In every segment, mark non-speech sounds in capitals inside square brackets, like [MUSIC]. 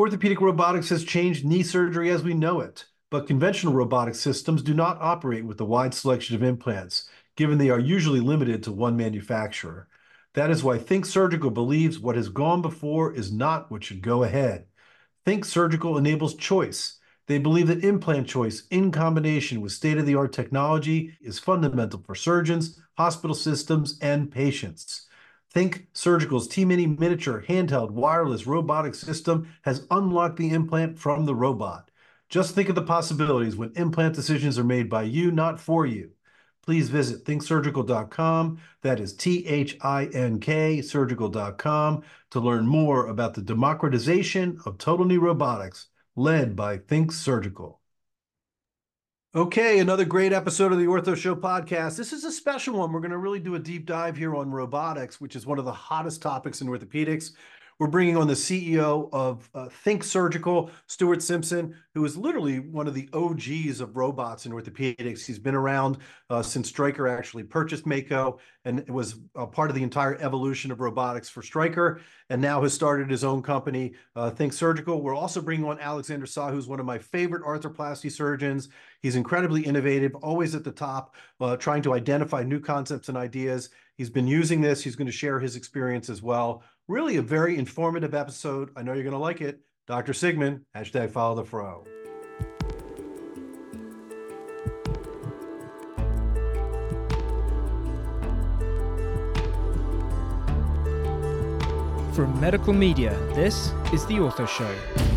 Orthopedic robotics has changed knee surgery as we know it, but conventional robotic systems do not operate with a wide selection of implants, given they are usually limited to one manufacturer. That is why Think Surgical believes what has gone before is not what should go ahead. Think Surgical enables choice. They believe that implant choice, in combination with state of the art technology, is fundamental for surgeons, hospital systems, and patients. Think Surgical's T Mini miniature handheld wireless robotic system has unlocked the implant from the robot. Just think of the possibilities when implant decisions are made by you, not for you. Please visit thinksurgical.com, that is T H I N K surgical.com, to learn more about the democratization of total knee robotics led by Think Surgical. Okay, another great episode of the Ortho Show podcast. This is a special one. We're going to really do a deep dive here on robotics, which is one of the hottest topics in orthopedics. We're bringing on the CEO of uh, Think Surgical, Stuart Simpson, who is literally one of the OGs of robots in orthopedics. He's been around uh, since Stryker actually purchased Mako and was a part of the entire evolution of robotics for Stryker, and now has started his own company, uh, Think Surgical. We're also bringing on Alexander Sah, who's one of my favorite arthroplasty surgeons. He's incredibly innovative, always at the top, uh, trying to identify new concepts and ideas. He's been using this. He's going to share his experience as well. Really a very informative episode. I know you're going to like it. Dr. Sigman, hashtag follow the fro. From Medical Media, this is The Ortho Show.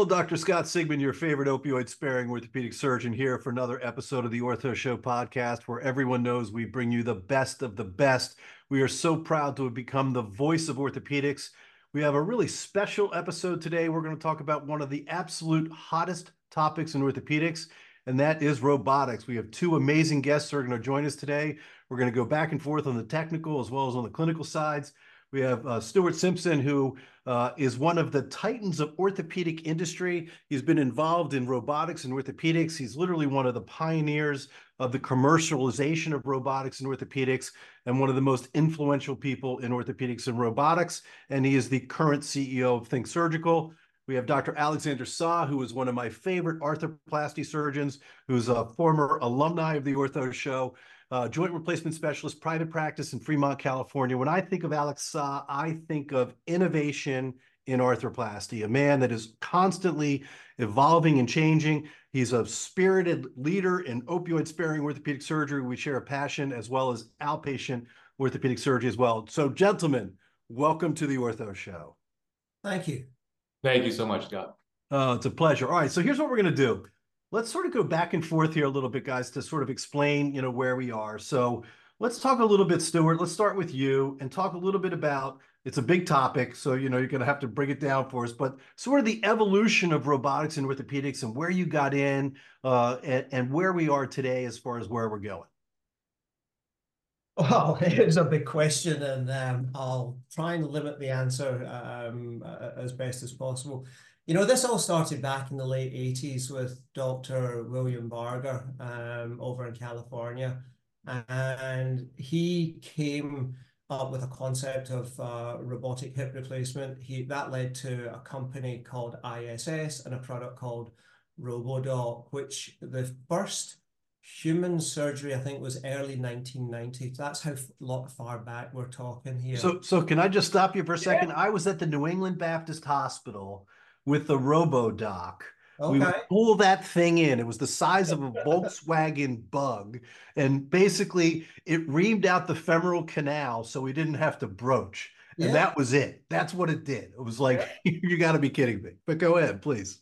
Hello. Dr. Scott Sigman, your favorite opioid sparing orthopedic surgeon, here for another episode of the Ortho Show podcast, where everyone knows we bring you the best of the best. We are so proud to have become the voice of orthopedics. We have a really special episode today. We're going to talk about one of the absolute hottest topics in orthopedics, and that is robotics. We have two amazing guests who are going to join us today. We're going to go back and forth on the technical as well as on the clinical sides. We have uh, Stuart Simpson, who uh, is one of the titans of orthopedic industry. He's been involved in robotics and orthopedics. He's literally one of the pioneers of the commercialization of robotics and orthopedics and one of the most influential people in orthopedics and robotics. And he is the current CEO of Think Surgical. We have Dr. Alexander Sah, who is one of my favorite arthroplasty surgeons, who's a former alumni of the Ortho Show uh, joint replacement specialist, private practice in Fremont, California. When I think of Alex Sah, I think of innovation in arthroplasty, a man that is constantly evolving and changing. He's a spirited leader in opioid sparing orthopedic surgery. We share a passion as well as outpatient orthopedic surgery as well. So, gentlemen, welcome to the Ortho Show. Thank you. Thank you so much, Scott. Oh, it's a pleasure. All right, so here's what we're going to do let's sort of go back and forth here a little bit, guys, to sort of explain, you know, where we are. So let's talk a little bit, Stuart. Let's start with you and talk a little bit about it's a big topic, so you know you're going to have to break it down for us. But sort of the evolution of robotics and orthopedics and where you got in, uh, and, and where we are today as far as where we're going. Well, [LAUGHS] it's a big question, and um, I'll try and limit the answer um, as best as possible. You know, this all started back in the late 80s with Dr. William Bargar um, over in California. And he came up with a concept of uh, robotic hip replacement. He That led to a company called ISS and a product called RoboDoc, which the first human surgery, I think, was early 1990s. That's how lot far back we're talking here. So, so can I just stop you for a second? Yeah. I was at the New England Baptist Hospital with the RoboDoc. Okay. We would pull that thing in. It was the size of a [LAUGHS] Volkswagen bug. And basically, it reamed out the femoral canal so we didn't have to broach. And that was it. That's what it did. It was like, yeah. [LAUGHS] you got to be kidding me. But go ahead, please.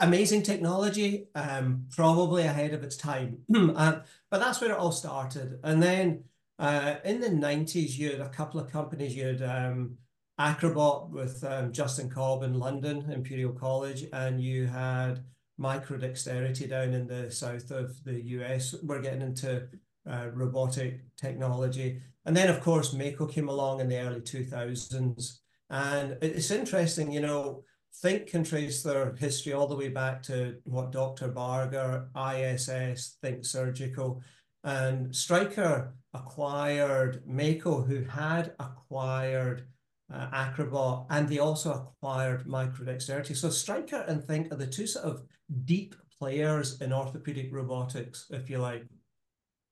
Amazing technology, um, probably ahead of its time. [CLEARS THROAT] uh, but that's where it all started. And then uh, in the 90s, you had a couple of companies. You had um, Acrobot with um, Justin Cobb in London, Imperial College, and you had Microdexterity down in the south of the US. We're getting into uh, robotic technology. And then, of course, Mako came along in the early 2000s. And it's interesting, you know, Think can trace their history all the way back to what Dr. Bargar, ISS, Think Surgical, and Stryker acquired Mako, who had acquired uh, Acrobot, and they also acquired Microdexterity. So Stryker and Think are the two sort of deep players in orthopedic robotics, if you like.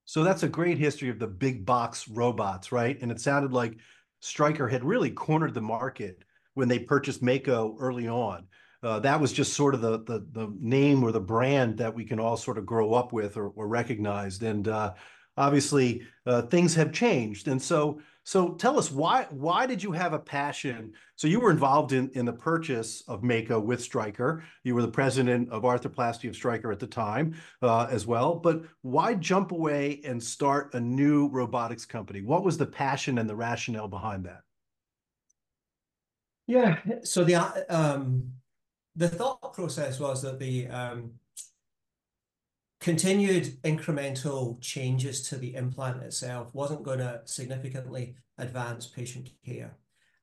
So that's a great history of the big box robots, right? And it sounded like Stryker had really cornered the market when they purchased Mako early on. Uh, that was just sort of the, the, the name or the brand that we can all sort of grow up with or, or recognized. And uh, obviously, uh, things have changed. And so so tell us why why did you have a passion? So you were involved in in the purchase of Mako with Stryker. You were the president of arthroplasty of Stryker at the time uh, as well. But why jump away and start a new robotics company? What was the passion and the rationale behind that? Yeah. So the um, the thought process was that the um, continued incremental changes to the implant itself wasn't going to significantly advance patient care.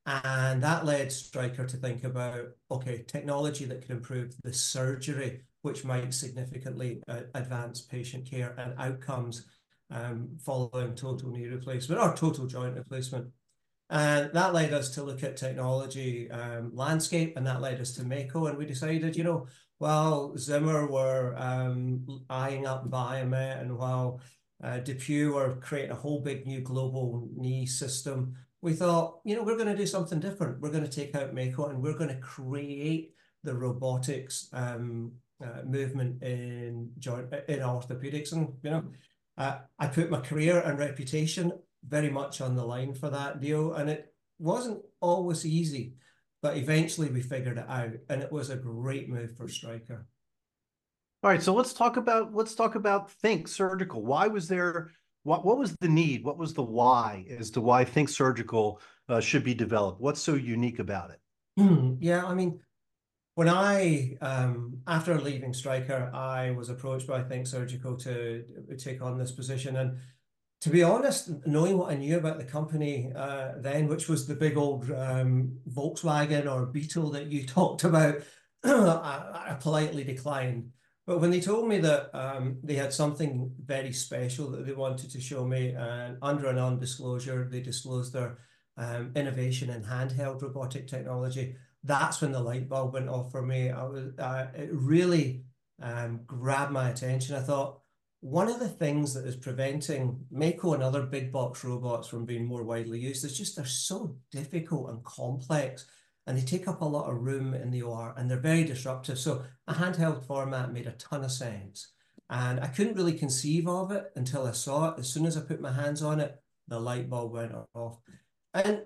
And that led Stryker to think about, okay, technology that could improve the surgery, which might significantly uh, advance patient care and outcomes um, following total knee replacement or total joint replacement. And that led us to look at technology um, landscape, and that led us to Mako. And we decided, you know, while Zimmer were um, eyeing up Biomet and while uh, DePuy were creating a whole big new global knee system, we thought, you know, we're going to do something different. We're going to take out Mako and we're going to create the robotics um, uh, movement in joint in orthopedics. And you know, uh, I put my career and reputation very much on the line for that deal, and it wasn't always easy. But eventually we figured it out, and it was a great move for Stryker. All right, so let's talk about let's talk about Think Surgical. Why was there? What what was the need? What was the why as to why Think Surgical uh, should be developed? What's so unique about it? [CLEARS THROAT] yeah, I mean, when I um, after leaving Stryker, I was approached by Think Surgical to take on this position, and to be honest, knowing what I knew about the company uh, then, which was the big old um, Volkswagen or Beetle that you [LAUGHS] talked about, [CLEARS THROAT] I, I, politely declined. But when they told me that um, they had something very special that they wanted to show me, and under a non-disclosure, they disclosed their um, innovation in handheld robotic technology. That's when the light bulb went off for me. I was, uh, it really um, grabbed my attention. I thought, one of the things that is preventing Mako and other big box robots from being more widely used is just they're so difficult and complex and they take up a lot of room in the OR and they're very disruptive. So a handheld format made a ton of sense. And I couldn't really conceive of it until I saw it. As soon as I put my hands on it, the light bulb went off. And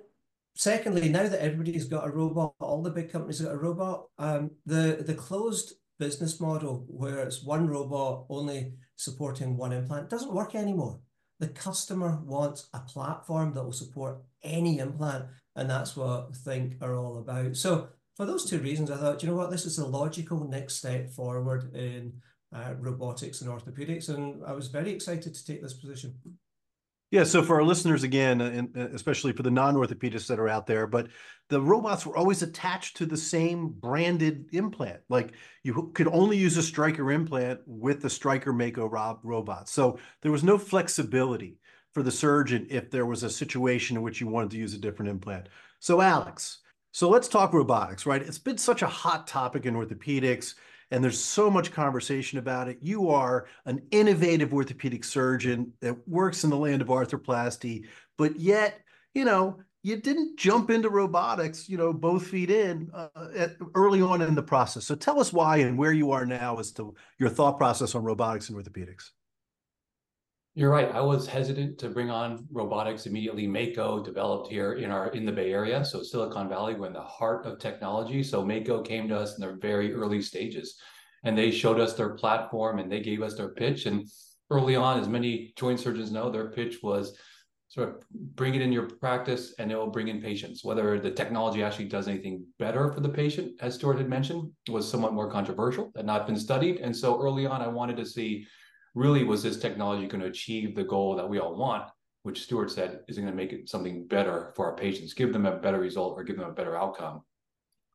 secondly, now that everybody's got a robot, all the big companies got a robot, um, the, the closed business model where it's one robot only supporting one implant doesn't work anymore. The customer wants a platform that will support any implant, and that's what Think are all about. So for those two reasons, I thought, you know what, this is a logical next step forward in uh, robotics and orthopedics, and I was very excited to take this position. Yeah, so for our listeners again, uh, and uh, especially for the non-orthopedists that are out there, but the robots were always attached to the same branded implant. Like you could only use a Stryker implant with the Stryker Mako Rob robot. So there was no flexibility for the surgeon if there was a situation in which you wanted to use a different implant. So Alex, so let's talk robotics, right? It's been such a hot topic in orthopedics and there's so much conversation about it. You are an innovative orthopedic surgeon that works in the land of arthroplasty, but yet, you know, you didn't jump into robotics, you know, both feet in uh, at, early on in the process. So tell us why and where you are now as to your thought process on robotics and orthopedics. You're right. I was hesitant to bring on robotics immediately. Mako developed here in our in the Bay Area, so Silicon Valley, we're in the heart of technology. So Mako came to us in their very early stages, and they showed us their platform and they gave us their pitch. And early on, as many joint surgeons know, their pitch was sort of bring it in your practice and it will bring in patients. Whether the technology actually does anything better for the patient, as Stuart had mentioned, was somewhat more controversial, had not been studied. And so early on, I wanted to see really was this technology going to achieve the goal that we all want which Stuart said is going to make it something better for our patients, give them a better result or give them a better outcome.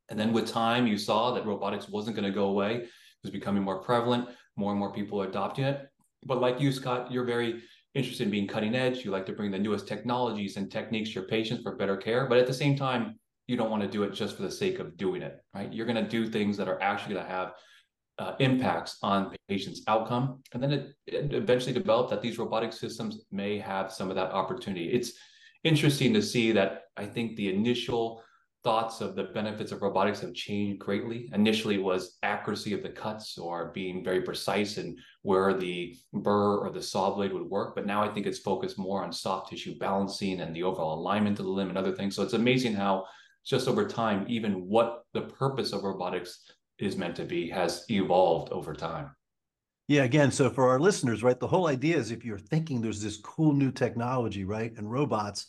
And then with time, you saw that robotics wasn't going to go away. It was becoming more prevalent. More and more people are adopting it. But like you, Scott, you're very interested in being cutting edge. You like to bring the newest technologies and techniques to your patients for better care. But at the same time, you don't want to do it just for the sake of doing it, right? You're going to do things that are actually going to have uh, impacts on patients' outcome. And then it, it, eventually developed that these robotic systems may have some of that opportunity. It's interesting to see that I think the initial thoughts of the benefits of robotics have changed greatly. Initially, was accuracy of the cuts or being very precise in where the burr or the saw blade would work. But now I think it's focused more on soft tissue balancing and the overall alignment of the limb and other things. So it's amazing how just over time, even what the purpose of robotics is meant to be has evolved over time. Yeah, again, so for our listeners, right, the whole idea is if you're thinking there's this cool new technology, right, and robots,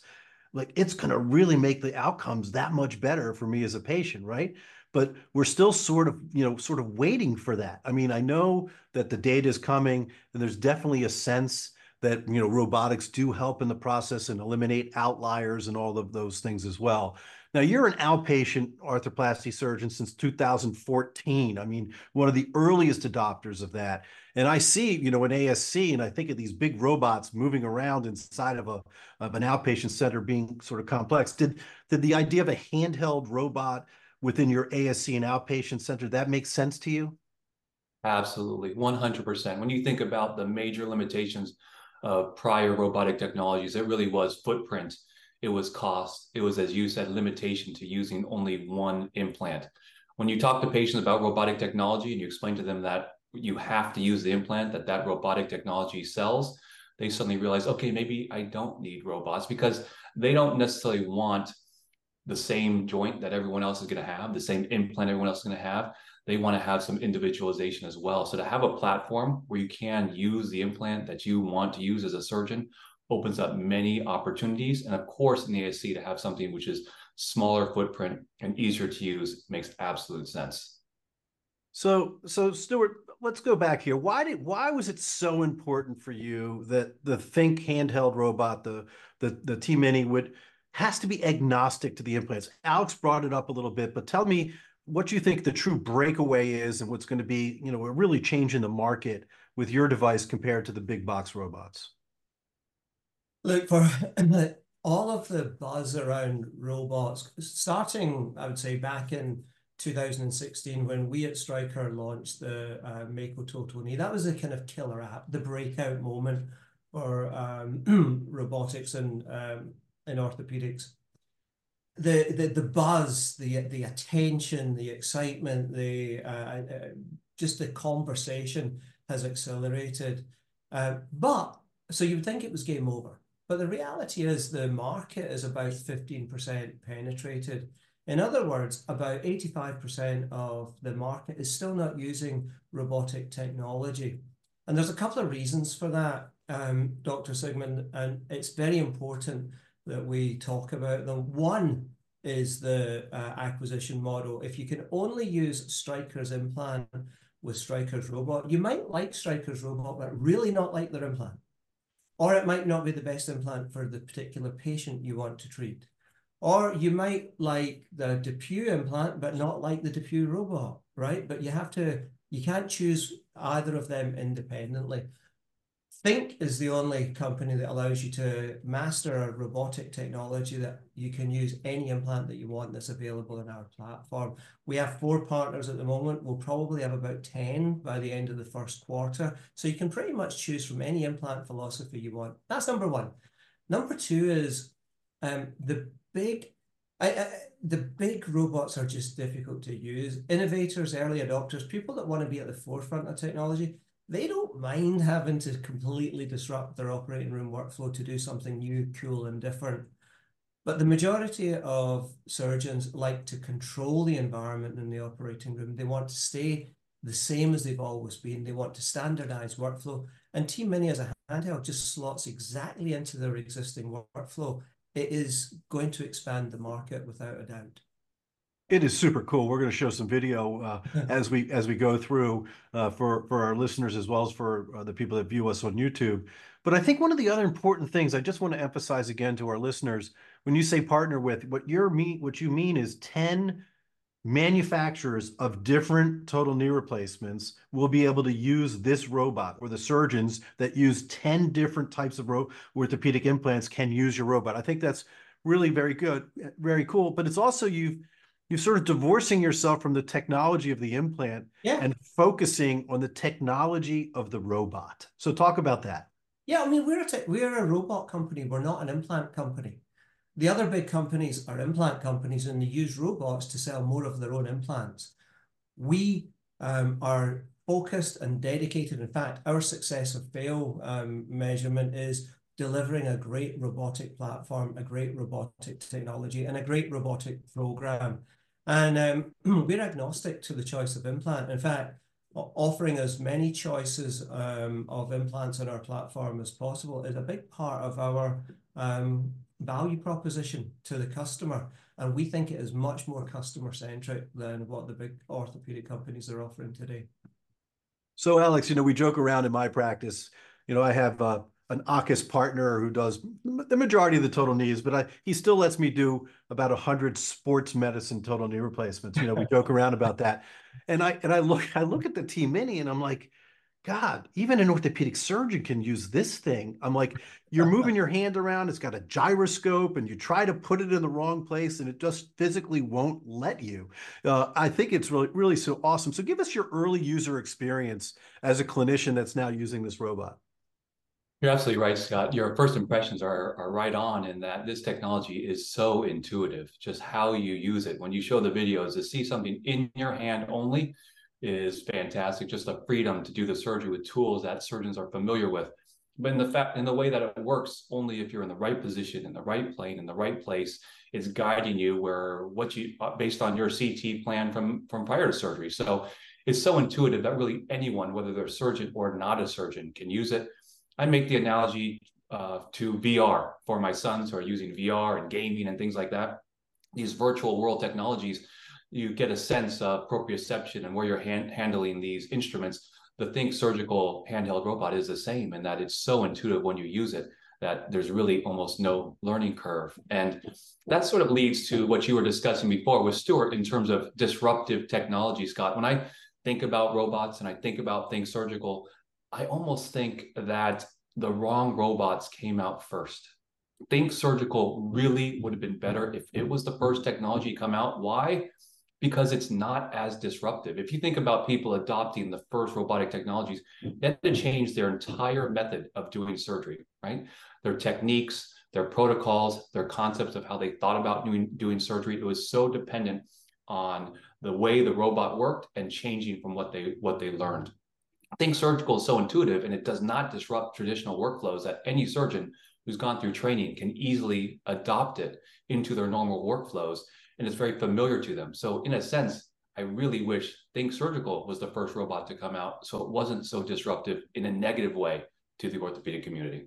like it's going to really make the outcomes that much better for me as a patient, right? But we're still sort of, you know, sort of waiting for that. I mean, I know that the data is coming, and there's definitely a sense that you know robotics do help in the process and eliminate outliers and all of those things as well. Now, you're an outpatient arthroplasty surgeon since 2014. I mean, one of the earliest adopters of that. And I see, you know, an ASC, and I think of these big robots moving around inside of a of an outpatient center being sort of complex. Did did the idea of a handheld robot within your ASC and outpatient center that make sense to you? Absolutely, 100%. When you think about the major limitations of prior robotic technologies, it really was footprint it was cost, it was, as you said, limitation to using only one implant. When you talk to patients about robotic technology and you explain to them that you have to use the implant that that robotic technology sells, they suddenly realize, okay, maybe I don't need robots because they don't necessarily want the same joint that everyone else is going to have, the same implant everyone else is going to have. They want to have some individualization as well. So to have a platform where you can use the implant that you want to use as a surgeon opens up many opportunities. And of course, in the ASC, to have something which is smaller footprint and easier to use makes absolute sense. So, so Stuart, let's go back here. Why did why was it so important for you that the Think handheld robot, the the the T Mini would has to be agnostic to the implants? Alex brought it up a little bit, but tell me what you think the true breakaway is and what's going to be, you know, a really change in the market with your device compared to the big box robots. Look, for [LAUGHS] all of the buzz around robots, starting, I would say, back in 2016 when we at Stryker launched the uh, Mako Knee, that was a kind of killer app, the breakout moment for um, [CLEARS THROAT] robotics and um, in orthopedics. The, the the buzz, the the attention, the excitement, the uh, uh, just the conversation has accelerated. Uh, but so you would think it was game over. But the reality is the market is about 15% penetrated. In other words, about 85% of the market is still not using robotic technology. And there's a couple of reasons for that, um, Dr. Sigman, and it's very important that we talk about them. One is the uh, acquisition model. If you can only use Stryker's implant with Stryker's robot, you might like Stryker's robot, but really not like their implant. Or it might not be the best implant for the particular patient you want to treat. Or you might like the DePuy implant, but not like the DePuy robot, right? But you have to, you can't choose either of them independently. Think is the only company that allows you to master a robotic technology that you can use any implant that you want that's available in our platform. We have four partners at the moment. We'll probably have about 10 by the end of the first quarter. So you can pretty much choose from any implant philosophy you want. That's number one. Number two is um, the big I, I, the big robots are just difficult to use. Innovators, early adopters, people that want to be at the forefront of technology, they don't mind having to completely disrupt their operating room workflow to do something new, cool, and different. But the majority of surgeons like to control the environment in the operating room. They want to stay the same as they've always been. They want to standardize workflow. And T Mini as a handheld just slots exactly into their existing workflow. It is going to expand the market without a doubt. It is super cool. We're going to show some video [LAUGHS] uh, as we as we go through uh, for for our listeners as well as for uh, the people that view us on YouTube. But I think one of the other important things I just want to emphasize again to our listeners when you say partner with, what you're mean what you mean is ten manufacturers of different total knee replacements will be able to use this robot, or the surgeons that use ten different types of orthopedic implants can use your robot. I think that's really very good, very cool. But it's also you've you're sort of divorcing yourself from the technology of the implant yeah. and focusing on the technology of the robot. So talk about that. Yeah, I mean we're a we're a robot company. We're not an implant company. The other big companies are implant companies, and they use robots to sell more of their own implants. We um, are focused and dedicated. In fact, our success or fail um, measurement is delivering a great robotic platform, a great robotic technology, and a great robotic program and um, [CLEARS THROAT] we're agnostic to the choice of implant. In fact, offering as many choices um, of implants on our platform as possible is a big part of our um, value proposition to the customer. And we think it is much more customer centric than what the big orthopedic companies are offering today. So, Alex, you know, we joke around in my practice. You know, I have uh, an AAHKS partner who does the majority of the total knees, but I, he still lets me do about a hundred sports medicine total knee replacements. You know, we [LAUGHS] joke around about that. And I and I look I look at the T Mini and I'm like, God, even an orthopedic surgeon can use this thing. I'm like, you're moving your hand around, it's got a gyroscope, and you try to put it in the wrong place, and it just physically won't let you. Uh, I think it's really, really so awesome. So give us your early user experience as a clinician that's now using this robot. You're absolutely right, Scott. Your first impressions are, are right on in that this technology is so intuitive, just how you use it. When you show the videos, to see something in your hand only is fantastic. Just the freedom to do the surgery with tools that surgeons are familiar with. But in the fact, in the way that it works, only if you're in the right position, in the right plane, in the right place, is guiding you where what you uh, based on your CT plan from from prior to surgery. So it's so intuitive that really anyone, whether they're a surgeon or not a surgeon, can use it I make the analogy uh, to VR for my sons who are using VR and gaming and things like that. These virtual world technologies, you get a sense of proprioception and where you're hand- handling these instruments. The Think surgical handheld robot is the same in that it's so intuitive when you use it that there's really almost no learning curve. And that sort of leads to what you were discussing before with Stuart in terms of disruptive technology, Scott. When I think about robots and I think about Think Surgical, I almost think that the wrong robots came out first. Think surgical really would have been better if it was the first technology come out. Why? Because it's not as disruptive. If you think about people adopting the first robotic technologies, they had to change their entire method of doing surgery, right? Their techniques, their protocols, their concepts of how they thought about doing, doing surgery. It was so dependent on the way the robot worked and changing from what they what they learned. Think surgical is so intuitive and it does not disrupt traditional workflows that any surgeon who's gone through training can easily adopt it into their normal workflows. And it's very familiar to them. So, in a sense, I really wish Think Surgical was the first robot to come out so it wasn't so disruptive in a negative way to the orthopedic community.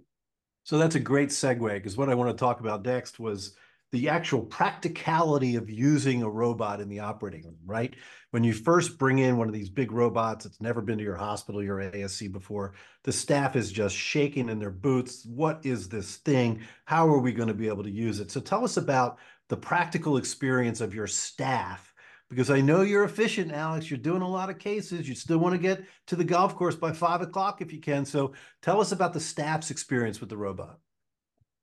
So that's a great segue because what I want to talk about next was the actual practicality of using a robot in the operating room, right? When you first bring in one of these big robots, that's never been to your hospital, your ASC before, the staff is just shaking in their boots. What is this thing? How are we going to be able to use it? So tell us about the practical experience of your staff, because I know you're efficient, Alex. You're doing a lot of cases. You still want to get to the golf course by five o'clock if you can. So tell us about the staff's experience with the robot.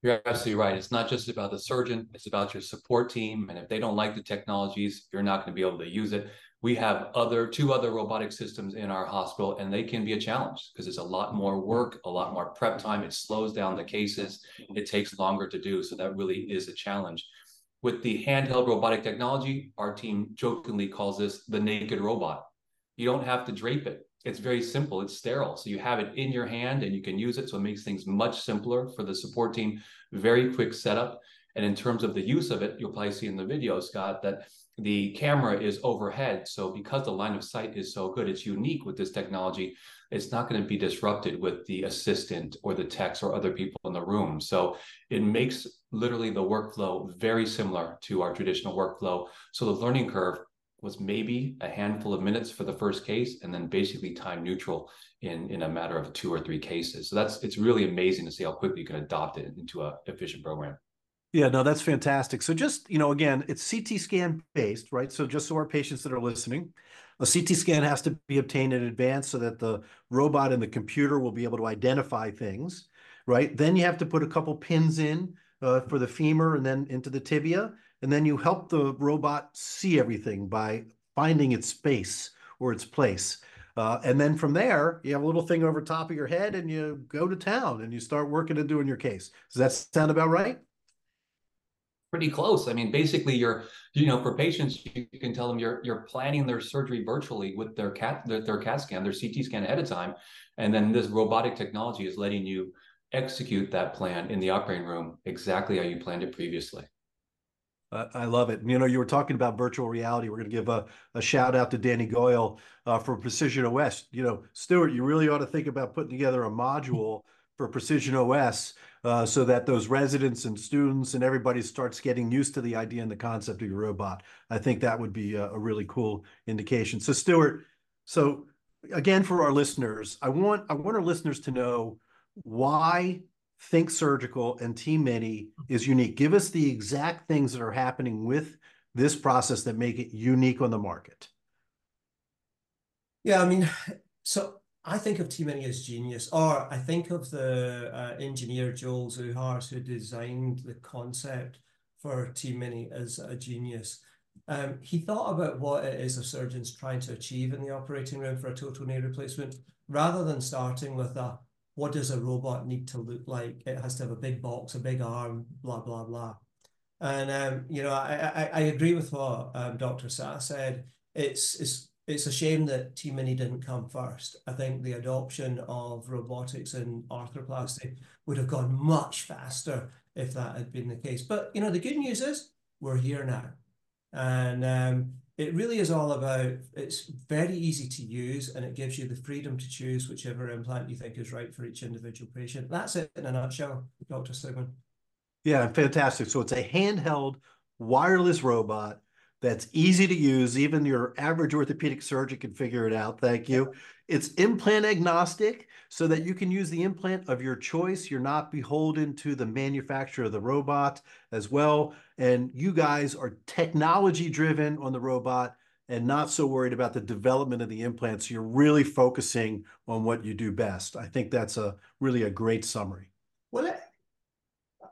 You're absolutely right. It's not just about the surgeon, it's about your support team. And if they don't like the technologies, you're not going to be able to use it. We have other two other robotic systems in our hospital, and they can be a challenge because it's a lot more work, a lot more prep time. It slows down the cases, it takes longer to do. So that really is a challenge. With the handheld robotic technology, our team jokingly calls this the naked robot. You don't have to drape it it's very simple. It's sterile. So you have it in your hand and you can use it. So it makes things much simpler for the support team. Very quick setup. And in terms of the use of it, you'll probably see in the video, Scott, that the camera is overhead. So because the line of sight is so good, it's unique with this technology. It's not going to be disrupted with the assistant or the techs or other people in the room. So it makes literally the workflow very similar to our traditional workflow. So the learning curve was maybe a handful of minutes for the first case and then basically time neutral in in a matter of two or three cases. So that's it's really amazing to see how quickly you can adopt it into a efficient program. Yeah no that's fantastic. So just you know again it's ct scan based right? So just so our patients that are listening a ct scan has to be obtained in advance so that the robot and the computer will be able to identify things right? Then you have to put a couple pins in uh, for the femur and then into the tibia and then you help the robot see everything by finding its space or its place. Uh, and then from there, you have a little thing over top of your head and you go to town and you start working and doing your case. Does that sound about right? Pretty close. I mean, basically, you're, you know, for patients, you can tell them you're you're planning their surgery virtually with their cat their, their CAT scan, their CT scan ahead of time, and then this robotic technology is letting you execute that plan in the operating room exactly how you planned it previously. I love it. You know, you were talking about virtual reality. We're going to give a, a shout out to Danny Goel uh, for Precision OS. You know, Stuart, you really ought to think about putting together a module for Precision OS uh, so that those residents and students and everybody starts getting used to the idea and the concept of your robot. I think that would be a, a really cool indication. So, Stuart, so again, for our listeners, I want I want our listeners to know why Think Surgical and TMINI is unique. Give us the exact things that are happening with this process that make it unique on the market. Yeah, I mean, so I think of TMINI as genius, or I think of the uh, engineer Joel Zuhars who designed the concept for TMINI as a genius. Um, he thought about what it is a surgeon's trying to achieve in the operating room for a total knee replacement, rather than starting with a what does a robot need to look like? It has to have a big box, a big arm, blah, blah, blah. And, um, you know, I, I, I agree with what um, Dr. Sah said. It's, it's, it's a shame that T-Mini didn't come first. I think the adoption of robotics and arthroplasty would have gone much faster if that had been the case. But, you know, the good news is we're here now. And um, it really is all about it's very easy to use and it gives you the freedom to choose whichever implant you think is right for each individual patient. That's it in a nutshell, Dr. Sigman. Yeah, fantastic. So it's a handheld wireless robot that's easy to use. Even your average orthopedic surgeon can figure it out. Thank you. It's implant agnostic so that you can use the implant of your choice. You're not beholden to the manufacturer of the robot as well. And you guys are technology driven on the robot and not so worried about the development of the implants. You're really focusing on what you do best. I think that's a really a great summary. Well,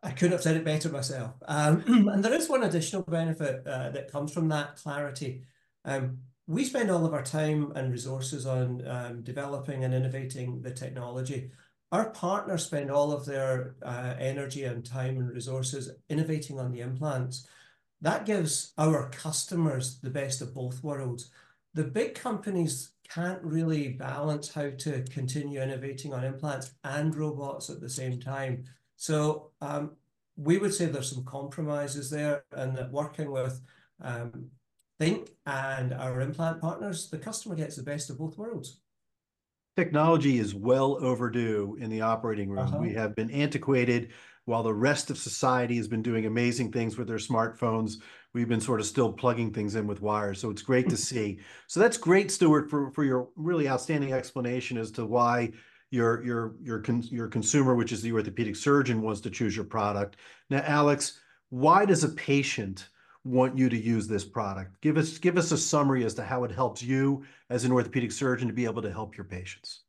I couldn't have said it better myself. Um, [CLEARS THROAT] and there is one additional benefit uh, that comes from that clarity. Um, we spend all of our time and resources on um, developing and innovating the technology. Our partners spend all of their uh, energy and time and resources innovating on the implants. That gives our customers the best of both worlds. The big companies can't really balance how to continue innovating on implants and robots at the same time. So um, we would say there's some compromises there, and that working with um, Think and our implant partners, the customer gets the best of both worlds. Technology is well overdue in the operating room. Uh-huh. We have been antiquated while the rest of society has been doing amazing things with their smartphones. We've been sort of still plugging things in with wires. So it's great to see. So that's great, Stuart, for, for your really outstanding explanation as to why your your your con- your consumer, which is the orthopedic surgeon, wants to choose your product. Now, Alex, why does a patient want you to use this product? Give us give us a summary as to how it helps you as an orthopedic surgeon to be able to help your patients.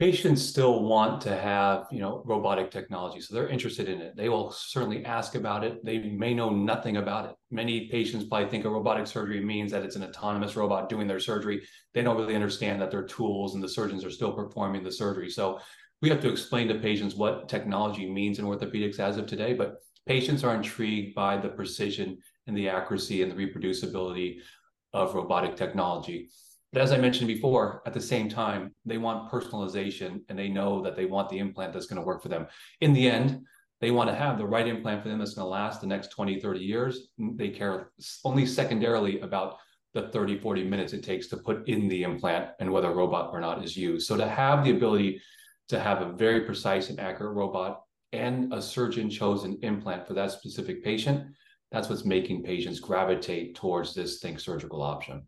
Patients still want to have, you know, robotic technology, so they're interested in it. They will certainly ask about it. They may know nothing about it. Many patients probably think a robotic surgery means that it's an autonomous robot doing their surgery. They don't really understand that they're tools and the surgeons are still performing the surgery. So we have to explain to patients what technology means in orthopedics as of today, but patients are intrigued by the precision and the accuracy and the reproducibility of robotic technology. But as I mentioned before, at the same time, they want personalization and they know that they want the implant that's going to work for them. In the end, They want to have the right implant for them that's going to last the next 20, 30 years. They care only secondarily about the 30, 40 minutes it takes to put in the implant and whether a robot or not is used. So to have the ability to have a very precise and accurate robot and a surgeon chosen implant for that specific patient, that's what's making patients gravitate towards this think surgical option.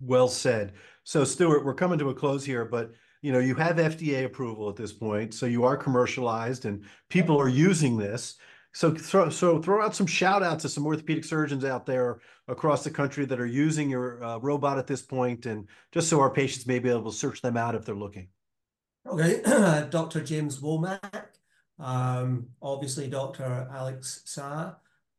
Well said. So Stuart, we're coming to a close here, but you know, you have FDA approval at this point, so you are commercialized and people are using this. So throw, so throw out some shout outs to some orthopedic surgeons out there across the country that are using your uh, robot at this point, and just so our patients may be able to search them out if they're looking. Okay, [CLEARS THROAT] Dr. James Womack, um, obviously Dr. Alex Sah,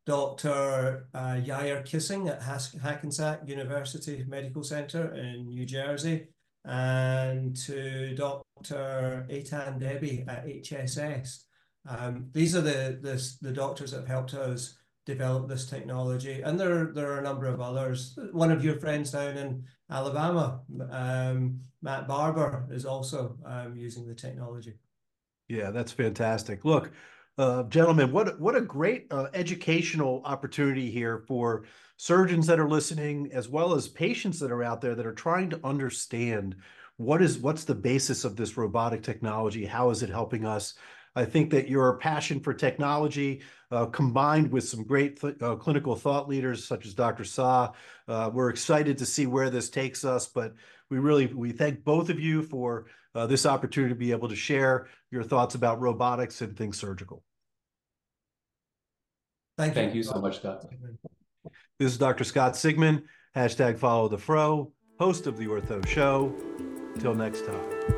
Dr. Uh, Yair Kissin at Hackensack University Medical Center in New Jersey, and to Dr. Eitan Debi at HSS. Um, these are the, the, the doctors that have helped us develop this technology, and there, there are a number of others. One of your friends down in Alabama, um, Matt Barber, is also um, using the technology. Yeah, that's fantastic. Look, uh, gentlemen, what what a great uh, educational opportunity here for surgeons that are listening, as well as patients that are out there that are trying to understand what is what's the basis of this robotic technology. How is it helping us? I think that your passion for technology, uh, combined with some great th uh, clinical thought leaders such as Dr. Sah, uh, we're excited to see where this takes us. But we really we thank both of you for uh, this opportunity to be able to share your thoughts about robotics and things surgical. Thank you. Thank you so much, Scott. This is Dr. Scott Sigman, hashtag follow the fro, host of the Ortho Show. Till next time.